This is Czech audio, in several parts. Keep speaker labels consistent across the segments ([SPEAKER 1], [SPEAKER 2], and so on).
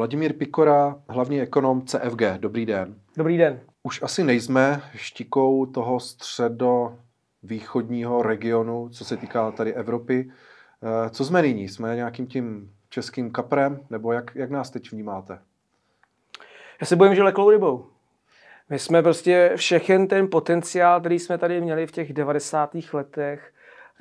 [SPEAKER 1] Vladimír Pikora, hlavní ekonom CFG. Dobrý den.
[SPEAKER 2] Dobrý den.
[SPEAKER 1] Už asi nejsme štikou toho středo východního regionu, co se týká tady Evropy. Eh, co jsme nyní? Jsme nějakým tím českým kaprem? Nebo jak, jak nás teď vnímáte?
[SPEAKER 2] Já se bojím, že leklou rybou. My jsme prostě všechen ten potenciál, který jsme tady měli v těch 90. letech,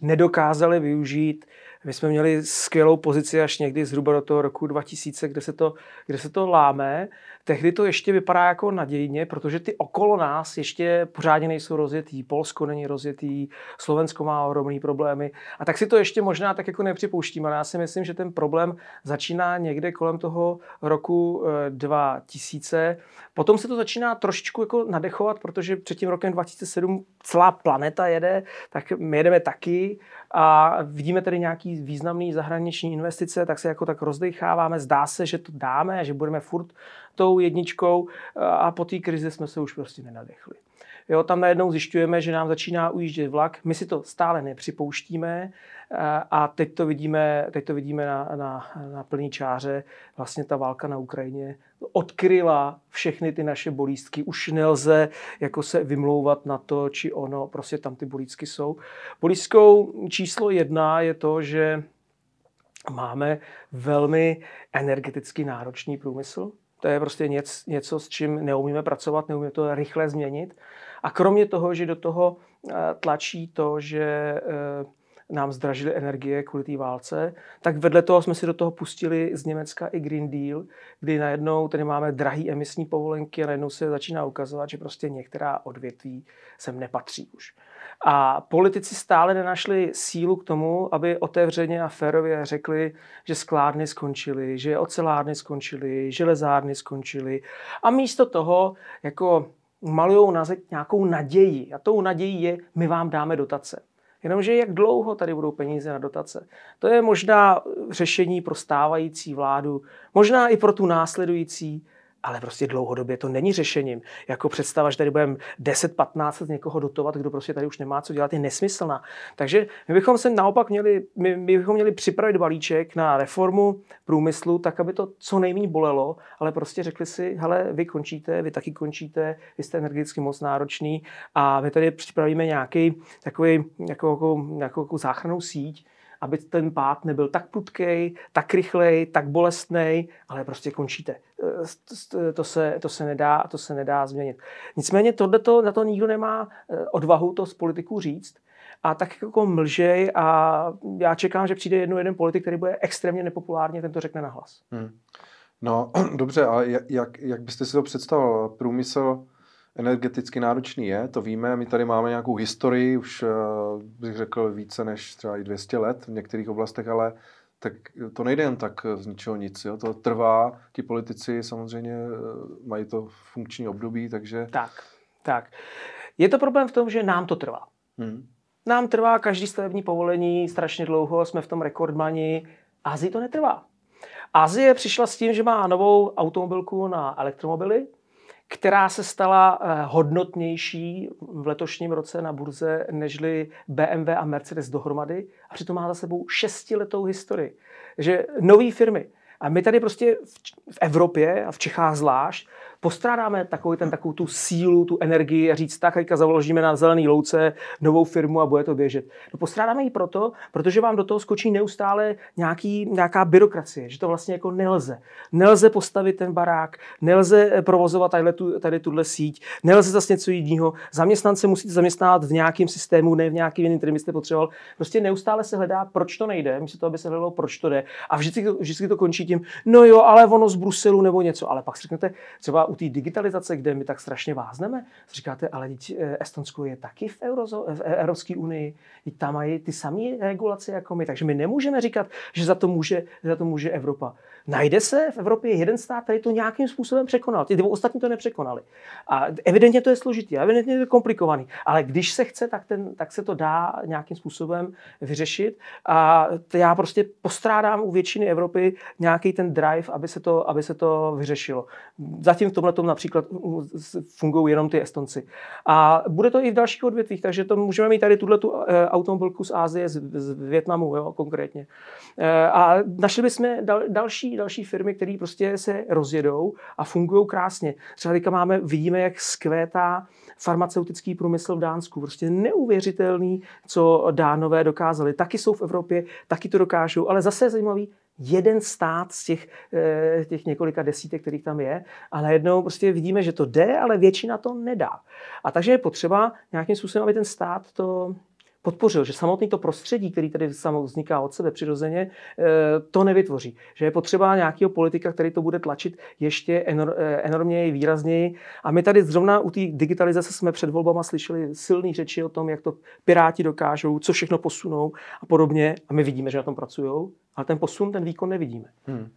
[SPEAKER 2] nedokázali využít. My jsme měli skvělou pozici až někdy zhruba do toho roku 2000, kde se to, kde se to láme. Tehdy to ještě vypadá jako nadějně, protože ty okolo nás ještě pořádně nejsou rozjetý. Polsko není rozjetý, Slovensko má ohromné problémy. A tak si to ještě možná tak jako nepřipouštím, ale já si myslím, že ten problém začíná někde kolem toho roku 2000. Eh, Potom se to začíná trošičku jako nadechovat, protože před tím rokem 2007 celá planeta jede, tak my jedeme taky a vidíme tady nějaký významný zahraniční investice, tak se jako tak rozdecháváme, zdá se, že to dáme, že budeme furt tou jedničkou a po té krizi jsme se už prostě nenadechli. Jo, tam najednou zjišťujeme, že nám začíná ujíždět vlak, my si to stále nepřipouštíme a teď to vidíme, teď to vidíme na, na, na plný čáře. Vlastně ta válka na Ukrajině odkryla všechny ty naše bolístky. Už nelze jako se vymlouvat na to, či ono, prostě tam ty bolístky jsou. Bolístkou číslo jedna je to, že máme velmi energeticky náročný průmysl. To je prostě něco, něco, s čím neumíme pracovat, neumíme to rychle změnit. A kromě toho, že do toho eh, tlačí to, že eh, nám zdražily energie kvůli té válce, tak vedle toho jsme si do toho pustili z Německa i Green Deal, kdy najednou tady máme drahé emisní povolenky a najednou se začíná ukazovat, že prostě některá odvětví sem nepatří už. A politici stále nenašli sílu k tomu, aby otevřeně a férově řekli, že skládny skončily, že ocelárny skončily, železárny skončily. A místo toho jako malují na zeď nějakou naději. A tou nadějí je, my vám dáme dotace. Jenomže jak dlouho tady budou peníze na dotace? To je možná řešení pro stávající vládu, možná i pro tu následující, ale prostě dlouhodobě to není řešením. Jako představa, že tady budeme 10-15 let někoho dotovat, kdo prostě tady už nemá co dělat, je nesmyslná. Takže my bychom se naopak měli, my, my bychom měli připravit balíček na reformu průmyslu, tak aby to co nejméně bolelo, ale prostě řekli si, hele, vy končíte, vy taky končíte, vy jste energeticky moc náročný a my tady připravíme nějaký takový, jako, jako, jako, jako záchranou síť, aby ten pád nebyl tak prudký, tak rychlej, tak bolestný, ale prostě končíte. Eh, to se, to se, nedá, to se nedá změnit. Nicméně tohleto, na to nikdo nemá eh, odvahu to z politiků říct. A tak jako mlžej a já čekám, že přijde jedno jeden politik, který bude extrémně nepopulárně, ten to řekne nahlas. Hmm.
[SPEAKER 1] No dobře, a jak, jak byste si to představil? Průmysl energeticky náročný je, to víme. My tady máme nějakou historii, už eh, bych řekl více než třeba i 200 let v některých oblastech, ale tak to nejde jen tak z ničeho nic. Jo? To trvá, ti politici samozřejmě eh, mají to funkční období, takže...
[SPEAKER 2] Tak, tak. Je to problém v tom, že nám to trvá. Hmm. Nám trvá každý stavební povolení strašně dlouho, jsme v tom rekordmani. Azii to netrvá. Azie přišla s tím, že má novou automobilku na elektromobily, která se stala eh, hodnotnější v letošním roce na burze nežli BMW a Mercedes dohromady a přitom má za sebou šestiletou historii. Že nové firmy, a my tady prostě v Evropě a v Čechách zvlášť postrádáme takový ten, takovou tu sílu, tu energii a říct tak, teďka založíme na zelený louce novou firmu a bude to běžet. No postrádáme ji proto, protože vám do toho skočí neustále nějaký, nějaká byrokracie, že to vlastně jako nelze. Nelze postavit ten barák, nelze provozovat tady, tu, tady tuhle síť, nelze zase něco jiného. Zaměstnance musíte zaměstnat v nějakém systému, ne v nějakým jiným, který byste potřeboval. Prostě neustále se hledá, proč to nejde, místo toho, aby se hledalo, proč to jde. A vždycky to, vždycky to končí tím, no jo, ale ono z Bruselu nebo něco. Ale pak si řeknete, třeba u té digitalizace, kde my tak strašně vázneme, říkáte, ale eh, Estonsko je taky v, Eurozo, v Evropské unii, tam mají ty samé regulace jako my, takže my nemůžeme říkat, že za to může, za to může Evropa. Najde se v Evropě jeden stát, který to nějakým způsobem překonal. Ty dvou ostatní to nepřekonali. A evidentně to je složitý, evidentně to je komplikovaný. Ale když se chce, tak, ten, tak se to dá nějakým způsobem vyřešit. A já prostě postrádám u většiny Evropy nějaký ten drive, aby se to, aby se to vyřešilo. Zatím to tomhle tom například fungují jenom ty Estonci. A bude to i v dalších odvětvích, takže to můžeme mít tady tuhle tu automobilku z Ázie, z, z Větnamu jo, konkrétně. A našli bychom dal, další, další firmy, které prostě se rozjedou a fungují krásně. Třeba teďka máme, vidíme, jak skvétá farmaceutický průmysl v Dánsku. Prostě neuvěřitelný, co dánové dokázali. Taky jsou v Evropě, taky to dokážou, ale zase je zajímavý, jeden stát z těch, eh, těch několika desítek, kterých tam je, a najednou prostě vidíme, že to jde, ale většina to nedá. A takže je potřeba nějakým způsobem, aby ten stát to podpořil, že samotný to prostředí, který tady samo vzniká od sebe přirozeně, eh, to nevytvoří. Že je potřeba nějakého politika, který to bude tlačit ještě eh, enormněji, výrazněji. A my tady zrovna u té digitalizace jsme před volbama slyšeli silné řeči o tom, jak to Piráti dokážou, co všechno posunou a podobně. A my vidíme, že na tom pracují, ale ten posun, ten výkon nevidíme. Hmm.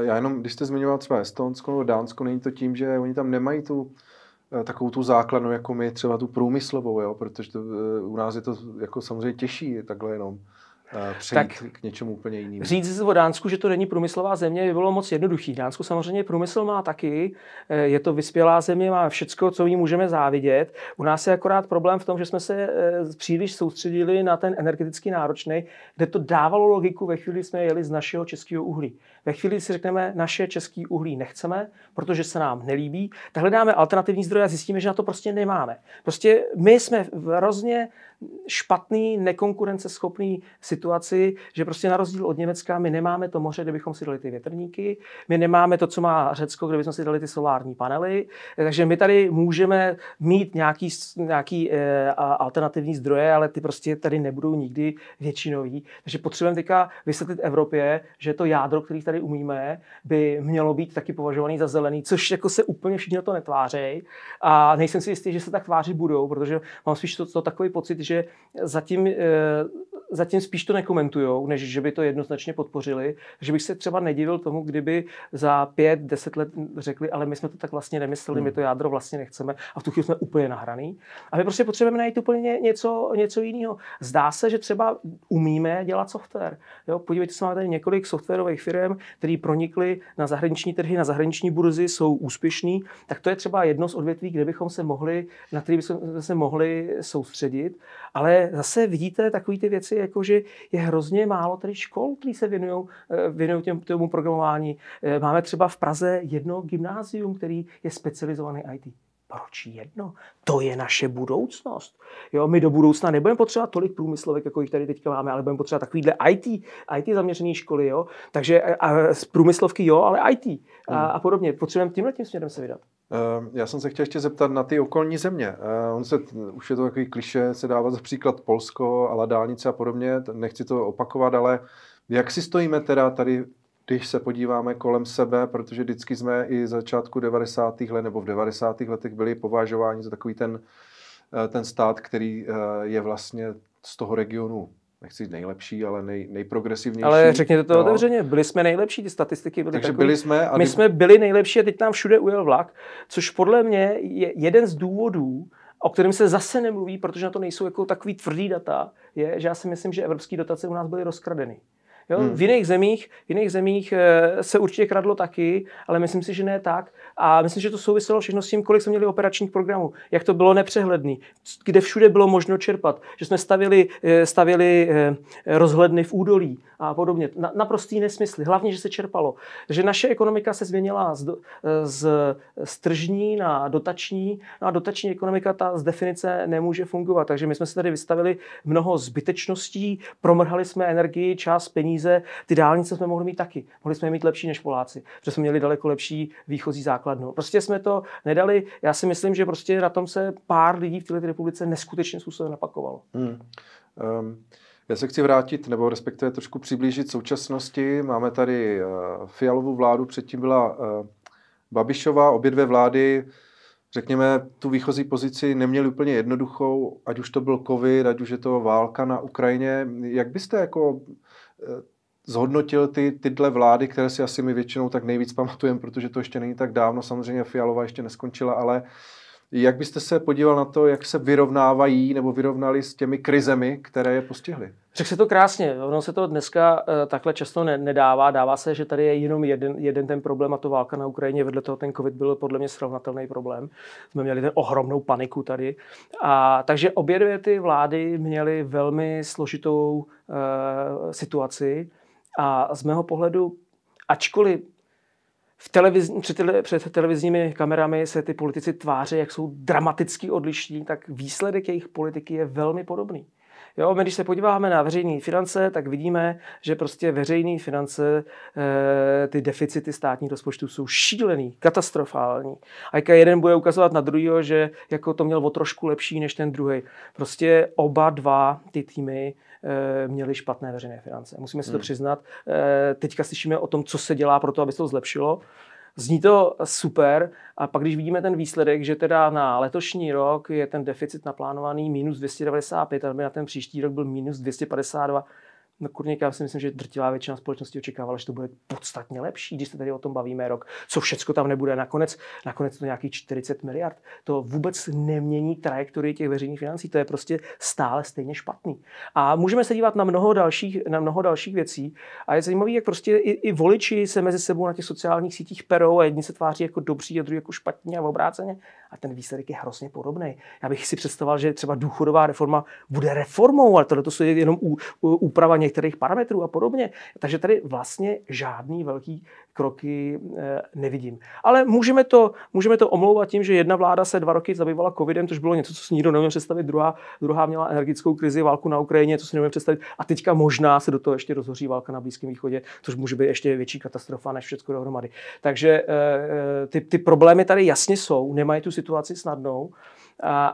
[SPEAKER 1] Já jenom, když jste zmiňoval třeba Estonsko Dánsko, není to tím, že oni tam nemají tu Eh, takovou tu základnu, jako my, třeba tu průmyslovou, jo? protože to, eh, u nás je to jako samozřejmě těžší takhle jenom eh, přejít tak k něčemu úplně jinému.
[SPEAKER 2] Říct o Dánsku, že to není průmyslová země, by bylo moc jednoduchý. Dánsko samozřejmě průmysl má taky, je to vyspělá země, má všecko, co jí můžeme závidět. U nás je akorát problém v tom, že jsme se příliš soustředili na ten energeticky náročný, kde to dávalo logiku ve chvíli, kdy jsme jeli z našeho českého uhlí. Ve chvíli, kdy si řekneme, naše český uhlí nechceme, protože se nám nelíbí, tak hledáme alternativní zdroje a zjistíme, že na to prostě nemáme. Prostě my jsme v hrozně špatný, nekonkurenceschopný situaci, že prostě na rozdíl od Německa my nemáme to moře, kde bychom si dali ty větrníky, my nemáme to, co má Řecko, kde bychom si dali ty solární panely, takže my tady můžeme mít nějaký, nějaký e, alternativní zdroje, ale ty prostě tady nebudou nikdy většinový. Takže potřebujeme teďka vysvětlit Evropě, že to jádro, který tady umíme, by mělo být taky považovaný za zelený, což jako se úplně všichni na to netvářejí. A nejsem si jistý, že se tak tvářit budou, protože mám spíš to, to takový pocit, že zatím, eh, zatím spíš to nekomentujou, než že by to jednoznačně podpořili. Takže bych se třeba nedivil tomu, kdyby za pět, deset let řekli, ale my jsme to tak vlastně nemysleli, hmm. my to jádro vlastně nechceme a v tu chvíli jsme úplně nahraný. A my prostě potřebujeme najít úplně něco, něco jiného. Zdá se, že třeba umíme dělat software. Jo, podívejte se, máme tady několik softwarových firm, které pronikly na zahraniční trhy, na zahraniční burzy, jsou úspěšní, tak to je třeba jedno z odvětví, kde bychom se mohli, na který bychom se mohli soustředit. Ale zase vidíte takové ty věci, jako že je hrozně málo tady škol, které se věnují eh, věnují těm, tomu programování. Eh, máme třeba v Praze jedno gymnázium, který je specializovaný IT. Proč jedno? To je naše budoucnost. Jo, my do budoucna nebudeme potřebovat tolik průmyslovek, jako jich tady teďka máme, ale budeme potřebovat takovýhle IT, IT zaměřené školy. Jo? Takže a z průmyslovky jo, ale IT a, hmm. a podobně. Potřebujeme tímhle tím směrem se vydat.
[SPEAKER 1] Ehm, já jsem se chtěl ještě zeptat na ty okolní země. Ehm, on se, už je to takový kliše, se dává za příklad Polsko, ale dálnice a podobně, nechci to opakovat, ale jak si stojíme teda tady, když se podíváme kolem sebe, protože vždycky jsme i začátku 90. let nebo v 90. letech byli považováni za takový ten, eh, ten stát, který eh, je vlastně z toho regionu nechci nejlepší, ale nej, nejprogresivnější.
[SPEAKER 2] Ale řekněte to no. otevřeně, byli jsme nejlepší, ty statistiky byly
[SPEAKER 1] Takže takový, byli jsme.
[SPEAKER 2] A my jsme byli nejlepší a teď nám všude ujel vlak, což podle mě je jeden z důvodů, o kterém se zase nemluví, protože na to nejsou jako takový tvrdý data, je, že já si myslím, že evropské dotace u nás byly rozkradeny. Jo? Hmm. V jiných zemích, v jiných zemích eh, se určitě kradlo taky, ale myslím si, že ne tak. A myslím, že to souviselo všechno s tím, kolik jsme měli operačních programů, jak to bylo nepřehledný, kde všude bylo možno čerpat, že jsme stavili, eh, stavili eh, rozhledny v údolí a podobně. Na, naprostý nesmysly, hlavně, že se čerpalo. Takže naše ekonomika se změnila z, z, z tržní na dotační, no a dotační ekonomika ta z definice nemůže fungovat. Takže my jsme se tady vystavili mnoho zbytečností, promrhali jsme energii, čas, peníze, ty dálnice jsme mohli mít taky. Mohli jsme je mít lepší než Poláci, protože jsme měli daleko lepší výchozí základnu. Prostě jsme to nedali. Já si myslím, že prostě na tom se pár lidí v této republice neskutečným způsobem napakovalo. Hmm.
[SPEAKER 1] Um. Já se chci vrátit, nebo respektive trošku přiblížit současnosti. Máme tady uh, Fialovou vládu, předtím byla uh, Babišová, obě dvě vlády, řekněme, tu výchozí pozici neměli úplně jednoduchou, ať už to byl covid, ať už je to válka na Ukrajině. Jak byste jako uh, zhodnotil ty, tyhle vlády, které si asi my většinou tak nejvíc pamatujeme, protože to ještě není tak dávno, samozřejmě Fialová ještě neskončila, ale Jak byste se podíval na to, jak se vyrovnávají nebo vyrovnali s těmi krizemi, které je postihly?
[SPEAKER 2] Řekl se to krásně. Ono se to dneska uh, takhle často ne, nedává. Dává se, že tady je jenom jeden, jeden ten problém a to válka na Ukrajině. Vedle toho ten covid byl podle mě srovnatelný problém. Jsme měli ten ohromnou paniku tady. A, takže obě dvě ty vlády měly velmi složitou uh, situaci. A z mého pohledu, ačkoliv v televiz, před, tele, před televizními kamerami se ty politici tváří, jak jsou dramaticky odlišní, tak výsledek jejich politiky je velmi podobný. Jo, my když se podíváme na veřejné finance, tak vidíme, že prostě veřejné finance, eh, ty deficity státních rozpočtů jsou šílený, katastrofální. A jak jeden bude ukazovat na druhého, že jako to měl o trošku lepší než ten druhý. Prostě oba dva ty týmy měli špatné veřejné finance. Musíme si to hmm. přiznat. Eh, teďka slyšíme o tom, co se dělá pro to, aby se to zlepšilo. Zní to super a pak když vidíme ten výsledek, že teda na letošní rok je ten deficit naplánovaný minus 295 a na ten příští rok byl minus 252, No kurník, já si myslím, že drtivá většina společnosti očekávala, že to bude podstatně lepší, když se tady o tom bavíme rok. Co všechno tam nebude, nakonec, nakonec to nějakých 40 miliard. To vůbec nemění trajektorii těch veřejných financí, to je prostě stále stejně špatný. A můžeme se dívat na mnoho dalších, na mnoho dalších věcí. A je zajímavé, jak prostě i, i, voliči se mezi sebou na těch sociálních sítích perou a jedni se tváří jako dobří a druhý jako špatní a obráceně. A ten výsledek je hrozně podobný. Já bych si představoval, že třeba důchodová reforma bude reformou, ale tohle to je jenom úprava některých parametrů a podobně. Takže tady vlastně žádný velký kroky eh, nevidím. Ale můžeme to, můžeme to omlouvat tím, že jedna vláda se dva roky zabývala covidem, což bylo něco, co si nikdo neumí představit, druhá, druhá měla energetickou krizi, válku na Ukrajině, co si neumím představit. A teďka možná se do toho ještě rozhoří válka na Blízkém východě, což může být ještě větší katastrofa než všechno dohromady. Takže eh, eh, ty, ty problémy tady jasně jsou, nemají tu situaci snadnou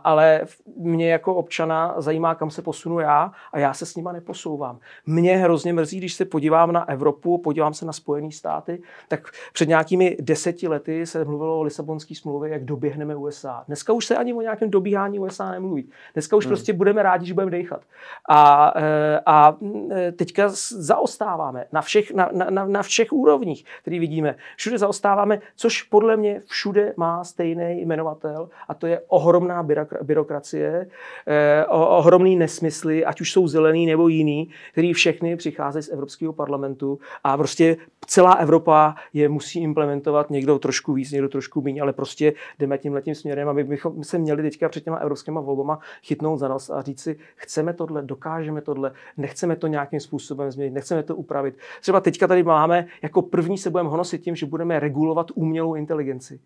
[SPEAKER 2] ale mě jako občana zajímá, kam se posunu já a já se s nima neposouvám. Mě hrozně mrzí, když se podívám na Evropu, podívám se na Spojené státy, tak před nějakými deseti lety se mluvilo o Lisabonské smlouvě, jak doběhneme USA. Dneska už se ani o nějakém dobíhání USA nemluví. Dneska už hmm. prostě budeme rádi, že budeme dechat. A, e, a e, teďka zaostáváme na všech, na, na, na všech úrovních, který vidíme. Všude zaostáváme, což podle mě všude má stejný jmenovatel a to je ohromná ohromná byrokracie, eh, ohromný nesmysly, ať už jsou zelený nebo jiný, který všechny přicházejí z Evropského parlamentu a prostě celá Evropa je musí implementovat někdo trošku víc, někdo trošku méně, ale prostě jdeme tím letím směrem, aby bychom se měli teďka před těma evropskýma volbama chytnout za nos a říct si, chceme tohle, dokážeme tohle, nechceme to nějakým způsobem změnit, nechceme to upravit. Třeba teďka tady máme, jako první se budeme honosit tím, že budeme regulovat umělou inteligenci.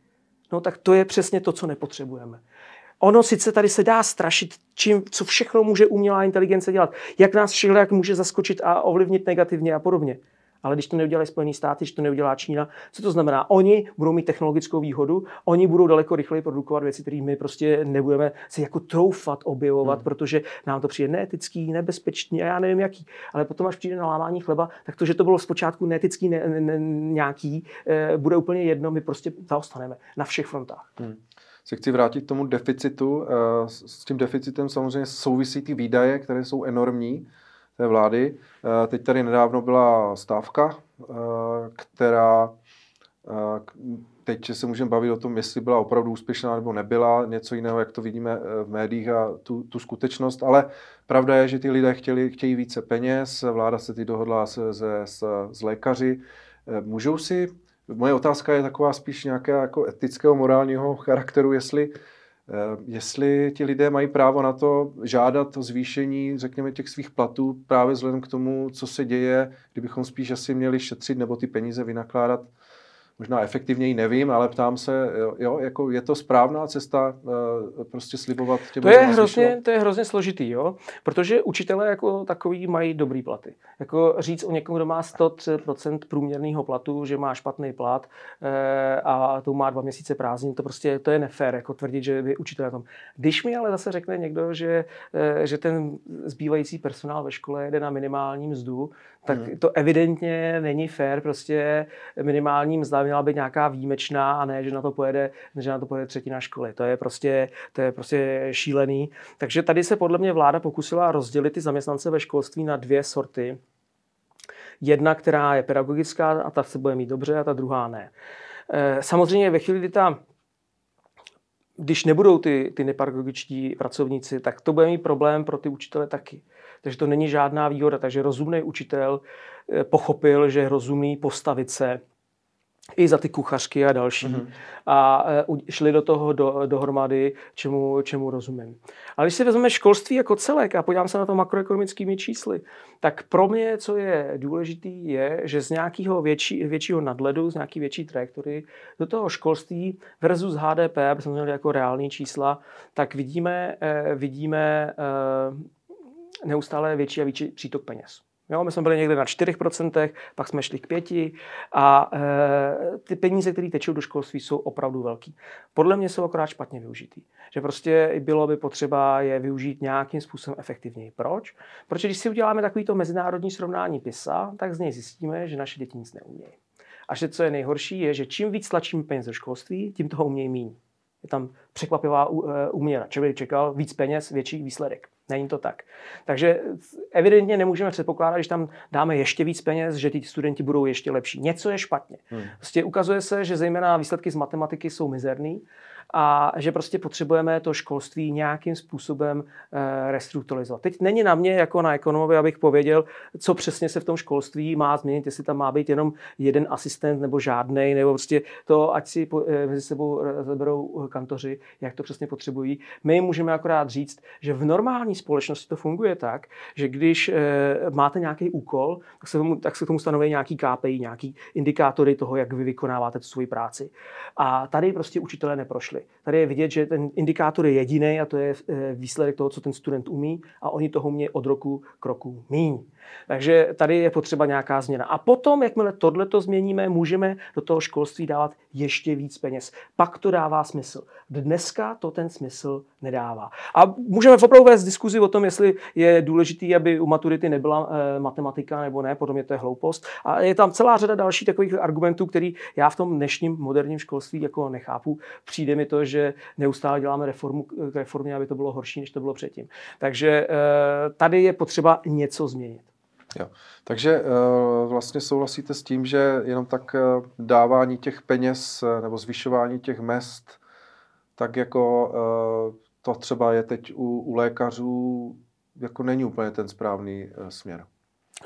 [SPEAKER 2] No tak to je přesně to, co nepotřebujeme. Ono sice tady se dá strašit, čím, co všechno může umělá inteligence dělat, jak nás všechno jak může zaskočit a ovlivnit negativně a podobně. Ale když to neudělají Spojené státy, když to neudělá Čína, co to znamená? Oni budou mít technologickou výhodu, oni budou daleko rychleji produkovat věci, které my prostě nebudeme si jako troufat objevovat, hmm. protože nám to přijde neetický, nebezpečný a já nevím jaký. Ale potom, až přijde na lámání chleba, tak to, že to bylo zpočátku neetický ne, ne, ne, nějaký, eh, bude úplně jedno, my prostě zaostaneme na všech frontách. Hmm
[SPEAKER 1] se chci vrátit k tomu deficitu. Eh, s tím deficitem samozřejmě souvisí ty výdaje, které jsou enormní té vlády. Eh, teď tady nedávno byla stávka, eh, která teď se můžeme bavit o tom, jestli byla opravdu úspěšná nebo nebyla, něco jiného, jak to vidíme v médiích a tu, tu skutečnost, ale pravda je, že ty lidé chtěli, chtějí více peněz, vláda se ty dohodla se, se, s, s lékaři. Můžou si Moje otázka je taková spíš nějaké jako etického, morálního charakteru, jestli, eh, jestli ti lidé mají právo na to žádat o zvýšení, řekněme, těch svých platů právě vzhledem k tomu, co se děje, kdybychom spíš asi měli šetřit nebo ty peníze vynakládat možná efektivněji nevím, ale ptám se, jo, jako je to správná cesta uh, prostě slibovat těm
[SPEAKER 2] to je, hrozně, to je hrozně složitý, jo? protože učitelé jako takový mají dobrý platy. Jako říct o někom, kdo má 103% průměrného platu, že má špatný plat eh, a to má dva měsíce prázdnin, to prostě to je nefér, jako tvrdit, že by učitel tom. Když mi ale zase řekne někdo, že, eh, že ten zbývající personál ve škole jede na minimální mzdu, tak hmm. to evidentně není fér, prostě minimální mzda měla být nějaká výjimečná a ne, že na to pojede, že na to pojede třetina školy. To je prostě, to je prostě šílený. Takže tady se podle mě vláda pokusila rozdělit ty zaměstnance ve školství na dvě sorty. Jedna, která je pedagogická a ta se bude mít dobře a ta druhá ne. Eh, samozřejmě ve chvíli, kdy ta když nebudou ty, ty nepedagogičtí pracovníci, tak to bude mít problém pro ty učitele taky. Takže to není žádná výhoda. Takže rozumný učitel eh, pochopil, že je rozumný postavit se i za ty kuchařky a další. Mm-hmm. A e, šli do toho do, dohromady, čemu, čemu rozumím. Ale když si vezmeme školství jako celek a podívám se na to makroekonomickými čísly, tak pro mě, co je důležitý, je, že z nějakého větší, většího nadledu, z nějaké větší trajektory do toho školství versus HDP, aby jsme měli jako reální čísla, tak vidíme, e, vidíme neustále větší a větší přítok peněz. Jo, my jsme byli někde na 4%, pak jsme šli k 5% a e, ty peníze, které tečou do školství, jsou opravdu velký. Podle mě jsou akorát špatně využitý. Že prostě bylo by potřeba je využít nějakým způsobem efektivněji. Proč? Protože když si uděláme takovýto mezinárodní srovnání PISA, tak z něj zjistíme, že naše děti nic neumějí. A že co je nejhorší, je, že čím víc tlačíme peněz do školství, tím toho umějí méně. Je tam překvapivá úměra. Člověk čekal víc peněz, větší výsledek. Není to tak. Takže evidentně nemůžeme předpokládat, když tam dáme ještě víc peněz, že ty studenti budou ještě lepší. Něco je špatně. Hmm. Prostě ukazuje se, že zejména výsledky z matematiky jsou mizerný a že prostě potřebujeme to školství nějakým způsobem eh, restrukturalizovat. Teď není na mě jako na ekonomovi, abych pověděl, co přesně se v tom školství má změnit, jestli tam má být jenom jeden asistent nebo žádný, nebo prostě to, ať si eh, mezi sebou zaberou kantoři, jak to přesně potřebují. My můžeme akorát říct, že v normální společnosti to funguje tak, že když eh, máte nějaký úkol, tak se, tomu, tak se tomu stanoví nějaký KPI, nějaký indikátory toho, jak vy vykonáváte tu svoji práci. A tady prostě učitelé neprošli. Tady je vidět, že ten indikátor je jediný a to je eh, výsledek toho, co ten student umí a oni toho mě od roku k roku míň. Takže tady je potřeba nějaká změna. A potom, jakmile tohle to změníme, můžeme do toho školství dávat ještě víc peněz. Pak to dává smysl. Dneska to ten smysl nedává. A můžeme opravdu vést diskuzi o tom, jestli je důležitý, aby u maturity nebyla e, matematika nebo ne, potom je to hloupost. A je tam celá řada dalších takových argumentů, který já v tom dnešním moderním školství jako nechápu. Přijde mi to, že neustále děláme reformu k reformě, aby to bylo horší, než to bylo předtím. Takže e, tady je potřeba něco změnit.
[SPEAKER 1] Jo. Takže vlastně souhlasíte s tím, že jenom tak dávání těch peněz nebo zvyšování těch mest, tak jako to třeba je teď u, u lékařů, jako není úplně ten správný směr.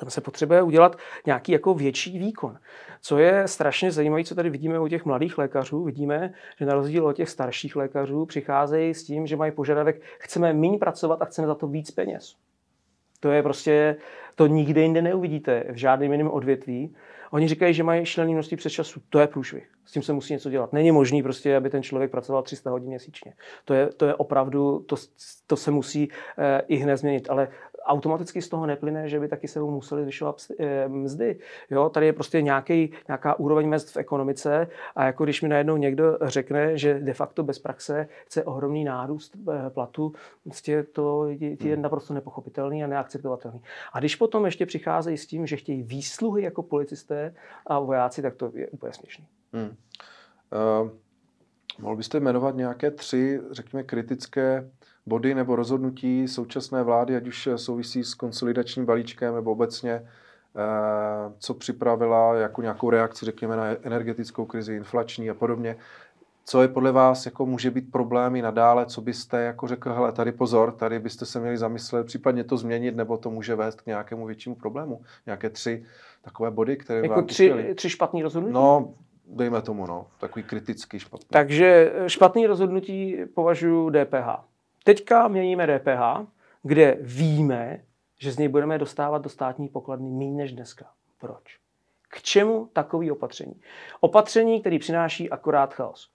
[SPEAKER 2] Tam se potřebuje udělat nějaký jako větší výkon. Co je strašně zajímavé, co tady vidíme u těch mladých lékařů, vidíme, že na rozdíl od těch starších lékařů přicházejí s tím, že mají požadavek, chceme méně pracovat a chceme za to víc peněz. To je prostě, to nikde jinde neuvidíte v žádném jiném odvětví. Oni říkají, že mají šílený množství přes času. To je průšvih. S tím se musí něco dělat. Není možný prostě, aby ten člověk pracoval 300 hodin měsíčně. To je, to je opravdu, to, to se musí eh, i hned změnit. Ale automaticky z toho neplyne, že by taky se museli zvyšovat eh, mzdy. Jo, tady je prostě nějaký, nějaká úroveň mezd v ekonomice a jako když mi najednou někdo řekne, že de facto bez praxe chce ohromný nárůst eh, platu, prostě to je hmm. naprosto nepochopitelný a neakceptovatelný. A když potom ještě přicházejí s tím, že chtějí výsluhy jako policisté a vojáci, tak to je úplně směšný. Hmm.
[SPEAKER 1] Uh, mohl byste jmenovat nějaké tři, řekněme, kritické body nebo rozhodnutí současné vlády, ať už souvisí s konsolidačním balíčkem nebo obecně, eh, co připravila jako nějakou reakci, řekněme, na energetickou krizi, inflační a podobně. Co je podle vás, jako může být problémy nadále, co byste jako řekl, hele, tady pozor, tady byste se měli zamyslet, případně to změnit, nebo to může vést k nějakému většímu problému. Nějaké tři takové body, které
[SPEAKER 2] jako vám tři, tři špatný rozhodnutí?
[SPEAKER 1] No, dejme tomu, no, takový kritický špatný.
[SPEAKER 2] Takže špatný rozhodnutí považuji DPH. Teďka měníme DPH, kde víme, že z něj budeme dostávat do státní pokladny méně než dneska. Proč? K čemu takový opatření? Opatření, který přináší akorát chaos.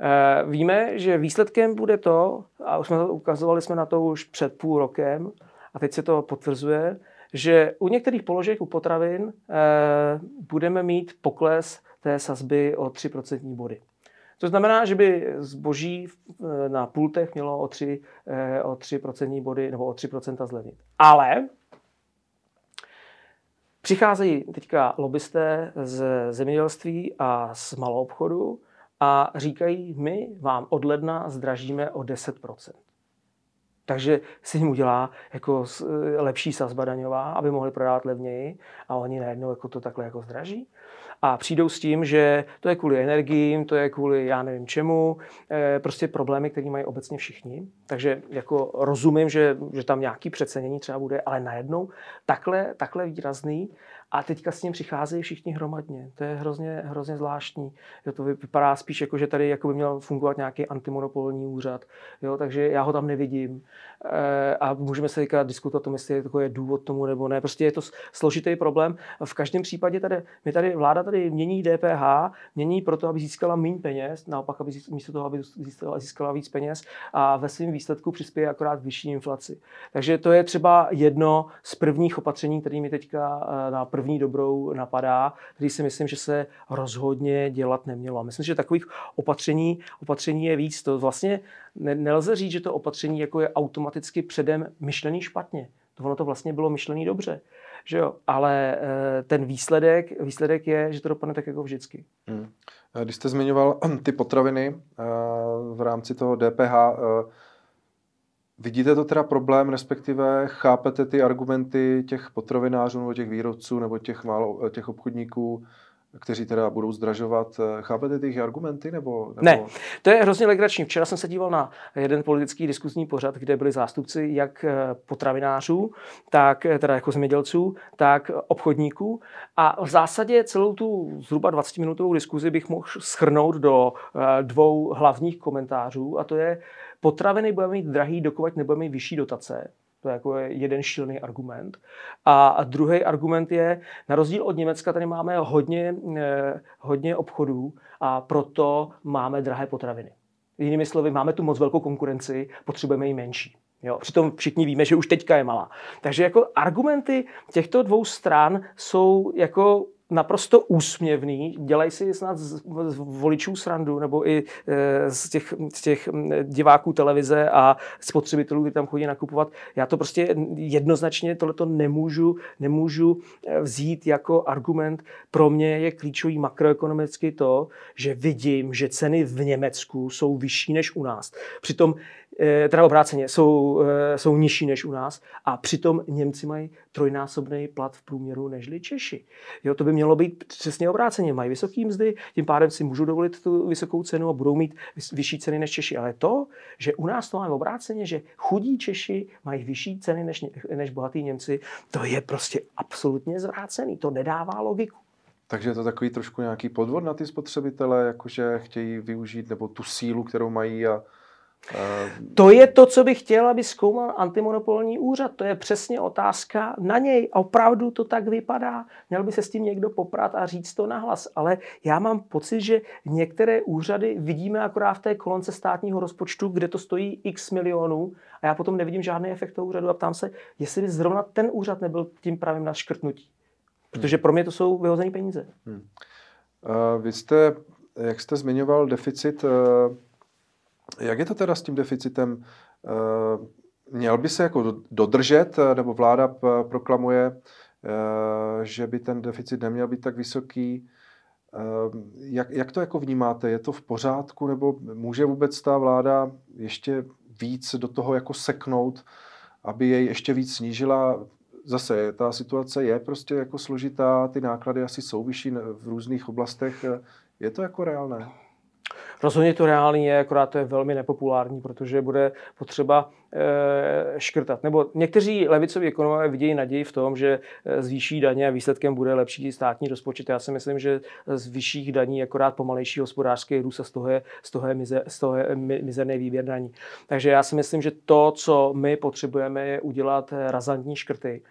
[SPEAKER 2] E, víme, že výsledkem bude to, a už jsme to ukazovali jsme na to už před půl rokem, a teď se to potvrzuje, že u některých položek u potravin e, budeme mít pokles té sazby o 3% body. To znamená, že by zboží na pultech mělo o 3, eh, o 3% body nebo o 3% zlevnit. Ale přicházejí teďka lobbysté z zemědělství a z malou obchodu a říkají, my vám od ledna zdražíme o 10% takže si jim udělá jako eh, lepší sazba daňová, aby mohli prodávat levněji a oni najednou jako to takhle jako zdraží. A přijdou s tím, že to je kvůli energiím, to je kvůli já nevím čemu, eh, prostě problémy, které mají obecně všichni. Takže jako rozumím, že, že tam nějaký přecenění třeba bude, ale najednou takhle, takhle výrazný a teďka s ním přicházejí všichni hromadně. To je hrozně, hrozně zvláštní. Jo, to vypadá spíš jako, že tady jako by měl fungovat nějaký antimonopolní úřad. Jo, takže já ho tam nevidím. E, a můžeme se teďka diskutovat o tom, jestli to je důvod tomu nebo ne. Prostě je to složitý problém. V každém případě tady, my tady, vláda tady mění DPH, mění proto, aby získala méně peněz, naopak, aby místo toho, aby získala, získala víc peněz a ve svém výsledku přispěje akorát vyšší inflaci. Takže to je třeba jedno z prvních opatření, kterými teďka e, na první první dobrou napadá, který si myslím, že se rozhodně dělat nemělo. A myslím, že takových opatření, opatření je víc. To vlastně nelze říct, že to opatření jako je automaticky předem myšlený špatně. To ono to vlastně bylo myšlený dobře. Že jo? Ale eh, ten výsledek, výsledek je, že to dopadne tak jako vždycky. Hmm.
[SPEAKER 1] Když jste zmiňoval ty potraviny eh, v rámci toho DPH, Vidíte to teda problém, respektive chápete ty argumenty těch potravinářů nebo těch výrobců nebo těch, málo, těch obchodníků, kteří teda budou zdražovat. Chápete ty argumenty? Nebo, nebo...
[SPEAKER 2] Ne, to je hrozně legrační. Včera jsem se díval na jeden politický diskuzní pořad, kde byli zástupci jak eh, potravinářů, tak eh, teda jako zemědělců, tak obchodníků. A v zásadě celou tu zhruba 20-minutovou diskuzi bych mohl schrnout do eh, dvou hlavních komentářů, a to je, potraviny budeme mít drahý, dokud nebudeme mít vyšší dotace. To je jako jeden šílený argument. A druhý argument je, na rozdíl od Německa tady máme hodně, eh, hodně obchodů a proto máme drahé potraviny. Jinými slovy, máme tu moc velkou konkurenci, potřebujeme ji menší. Jo, přitom všichni víme, že už teďka je malá. Takže jako argumenty těchto dvou stran jsou jako naprosto úsměvný, dělají si snad z, voličů srandu, nebo i e, z, těch, z těch diváků televize a spotřebitelů, kteří tam chodí nakupovat. Já to prostě jednoznačně tohleto nemůžu, nemůžu e, vzít jako argument. Pro mě je klíčový makroekonomicky to, že vidím, že ceny v Německu jsou vyšší než u nás. Přitom teda obráceně, jsou, eh, jsou nižší než u nás a přitom Němci mají trojnásobný plat v průměru nežli Češi. Jo, to by mělo být přesně obráceně. Mají vysoké mzdy, tím pádem si můžou dovolit tu vysokou cenu a budou mít vyšší ceny než Češi. Ale to, že u nás to máme obráceně, že chudí Češi mají vyšší ceny než, než bohatí Němci, to je prostě absolutně zvrácený. To nedává logiku.
[SPEAKER 1] Takže je to takový trošku nějaký podvod na ty spotřebitele, jakože chtějí využít nebo tu sílu, kterou mají a
[SPEAKER 2] to je to, co bych chtěl, aby zkoumal antimonopolní úřad. To je přesně otázka na něj. A opravdu to tak vypadá. Měl by se s tím někdo poprat a říct to nahlas. Ale já mám pocit, že některé úřady vidíme akorát v té kolonce státního rozpočtu, kde to stojí x milionů a já potom nevidím žádný efekt toho úřadu a ptám se, jestli by zrovna ten úřad nebyl tím pravým na škrtnutí. Protože pro mě to jsou vyhozené peníze. Hmm.
[SPEAKER 1] Uh, vy jste, jak jste zmiňoval deficit uh jak je to teda s tím deficitem? Eh, měl by se jako dodržet, eh, nebo vláda proklamuje, eh, že by ten deficit neměl být tak vysoký. Jak, jak to jako vnímáte? Je to v pořádku, nebo může vůbec ta vláda ještě víc do toho jako seknout, aby jej ještě víc snížila? Zase ta situace je prostě jako složitá, ty náklady asi jsou vyšší v různých oblastech. Je to jako reálné?
[SPEAKER 2] Rozhodně to reálný je, akorát to je velmi nepopulární, protože bude potřeba e, škrtat. Nebo někteří levicoví ekonomové vidějí naději v tom, že eh, zvýší daně a výsledkem bude lepší státní rozpočet. Já si myslím, že z vyšších daní akorát pomalejší hospodářský růst a z toho je, z toho je, mizer, z toho je mizerný výběr daní. Takže já si myslím, že to, co my potřebujeme, je udělat razantní škrty.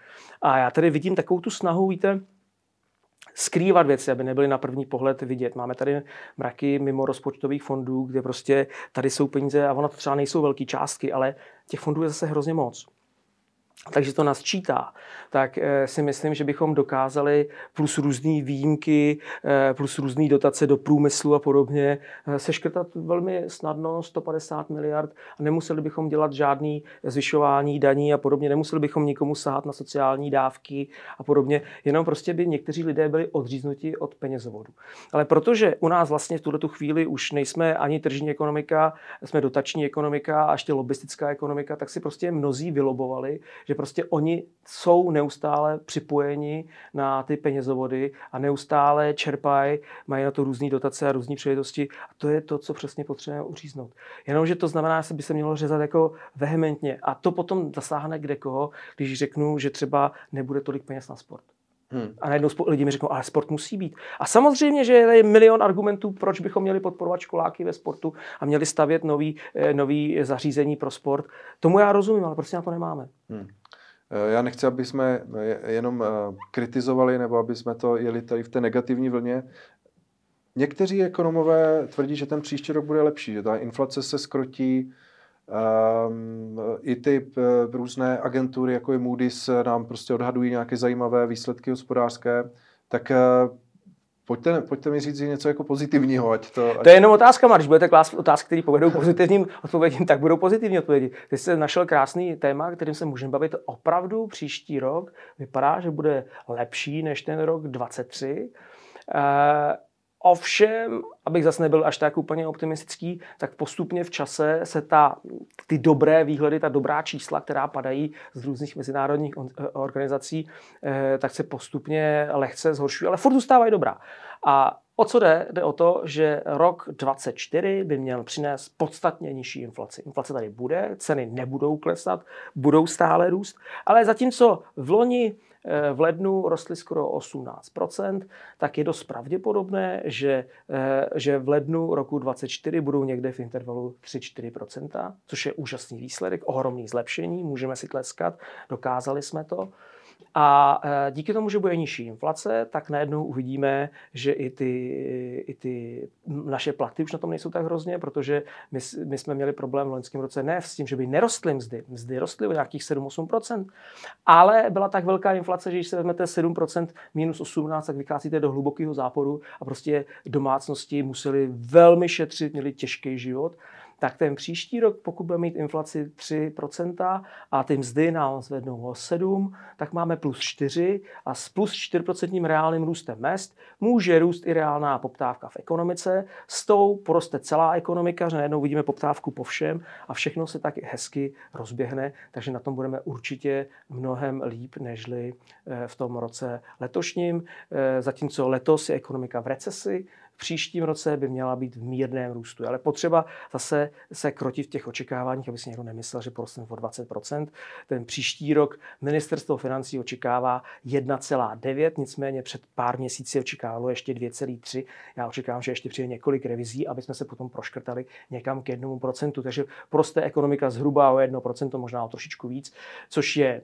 [SPEAKER 2] A já tady vidím takovou tu snahu, víte, skrývat věci, aby nebyly na první pohled vidět. Máme tady mraky mimo rozpočtových fondů, kde prostě tady jsou peníze a ono to třeba nejsou velké částky, ale těch fondů je zase hrozně moc takže to nás čítá, tak eh, si myslím, že bychom dokázali plus různé výjimky, eh, plus různé dotace do průmyslu a podobně eh, seškrtat velmi snadno 150 miliard a nemuseli bychom dělat žádný zvyšování daní a podobně, nemuseli bychom nikomu sahat na sociální dávky a podobně, jenom prostě by někteří lidé byli odříznuti od penězovodu. Ale protože u nás vlastně v tuto chvíli už nejsme ani tržní ekonomika, jsme dotační ekonomika a ještě lobistická ekonomika, tak si prostě mnozí vylobovali, že prostě oni jsou neustále připojeni na ty penězovody a neustále čerpají, mají na to různé dotace a různé příležitosti a to je to, co přesně potřebujeme uříznout. Jenomže to znamená, že by se mělo řezat jako vehementně a to potom zasáhne kde koho, když řeknu, že třeba nebude tolik peněz na sport. Hmm. A najednou lidi mi řeknou, ale sport musí být. A samozřejmě, že je milion argumentů, proč bychom měli podporovat školáky ve sportu a měli stavět nový, eh, nový zařízení pro sport. Tomu já rozumím, ale prostě na to nemáme. Hmm.
[SPEAKER 1] Eh, já nechci, aby jsme jenom eh, kritizovali nebo aby jsme to jeli tady v té negativní vlně. Někteří ekonomové tvrdí, že ten příští rok bude lepší, že ta inflace se skrotí, Um, I ty uh, různé agentury, jako je Moody's, nám prostě odhadují nějaké zajímavé výsledky hospodářské, tak uh, Pojďte, pojďte mi říct něco jako pozitivního. Ať to, ať...
[SPEAKER 2] to je jenom otázka, Když budete klást otázky, které povedou pozitivním odpovědím, tak budou pozitivní odpovědi. Ty jste našel krásný téma, kterým se můžeme bavit. Opravdu příští rok vypadá, že bude lepší než ten rok 23. Uh, Ovšem, abych zase nebyl až tak úplně optimistický, tak postupně v čase se ta, ty dobré výhledy, ta dobrá čísla, která padají z různých mezinárodních eh, organizací, eh, tak se postupně lehce zhoršují, ale furt zůstávají dobrá. A o co jde? Jde o to, že rok 2024 by měl přinést podstatně nižší inflaci. Inflace tady bude, ceny nebudou klesat, budou stále růst, ale zatímco v loni v lednu rostly skoro 18% tak je dost pravděpodobné, že, eh, že v lednu roku 2024 budou někde v intervalu 3-4% což je úžasný výsledek, ohromný zlepšení, můžeme si tleskat, dokázali jsme to. A e, díky tomu, že bude nižší inflace, tak najednou uvidíme, že i ty, i ty naše platy už na tom nejsou tak hrozně, protože my, my jsme měli problém v loňském roce ne s tím, že by nerostly mzdy. Mzdy rostly o nějakých 7-8%, ale byla tak velká inflace, že když se vezmete 7% minus 18, tak vycházíte do hlubokého záporu a prostě domácnosti museli velmi šetřit, měli těžký život tak ten příští rok, pokud bude mít inflaci 3% a ty mzdy nám zvednou o 7, tak máme plus 4 a s plus 4% reálným růstem mest může růst i reálná poptávka v ekonomice. S tou poroste celá ekonomika, že najednou vidíme poptávku po všem a všechno se tak hezky rozběhne, takže na tom budeme určitě mnohem líp, nežli eh, v tom roce letošním. Eh, zatímco letos je ekonomika v recesi, příštím roce by měla být v mírném růstu. Ale potřeba zase se krotit v těch očekáváních, aby si někdo nemyslel, že porosteme o 20%. Ten příští rok ministerstvo financí očekává 1,9, nicméně před pár měsíci očekávalo ještě 2,3. Já očekávám, že ještě přijde několik revizí, aby jsme se potom proškrtali někam k jednomu procentu. Takže proste ekonomika zhruba o 1%, možná o trošičku víc, což je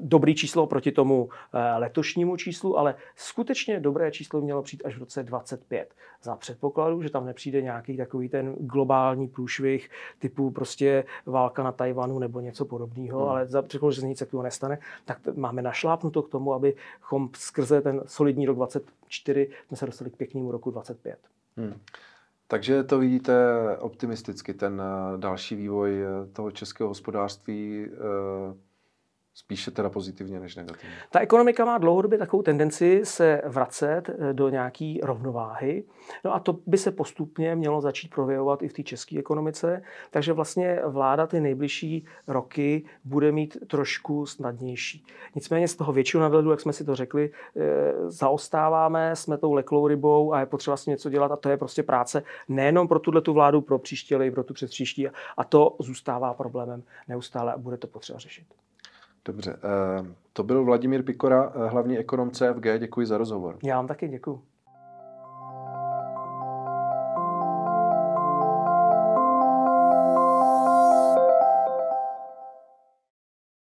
[SPEAKER 2] dobrý číslo proti tomu eh, letošnímu číslu, ale skutečně dobré číslo mělo přijít až v roce 25 za předpokladu, že tam nepřijde nějaký takový ten globální průšvih typu prostě válka na Tajvanu nebo něco podobného, hmm. ale za předpokladu, že se nic takového nestane, tak máme našlápnuto k tomu, abychom skrze ten solidní rok 24 jsme se dostali k pěknému roku 25. Hmm.
[SPEAKER 1] Takže to vidíte optimisticky, ten eh, další vývoj eh, toho českého hospodářství eh, Spíše teda pozitivně než negativně.
[SPEAKER 2] Ta ekonomika má dlouhodobě takovou tendenci se vracet eh, do nějaké rovnováhy. No a to by se postupně mělo začít projevovat i v té české ekonomice. Takže vlastně vláda ty nejbližší roky bude mít trošku snadnější. Nicméně z toho většího nadhledu, jak jsme si to řekli, eh, zaostáváme, jsme tou leklou rybou a je potřeba si něco dělat a to je prostě práce nejenom pro tuhle tu vládu, pro příští, ale i pro tu předpříští. A to zůstává problémem neustále a bude to potřeba řešit.
[SPEAKER 1] Dobře, eh, to byl Vladimír Pikora, hlavní ekonom CFG. Děkuji za rozhovor.
[SPEAKER 2] Já vám taky děkuji.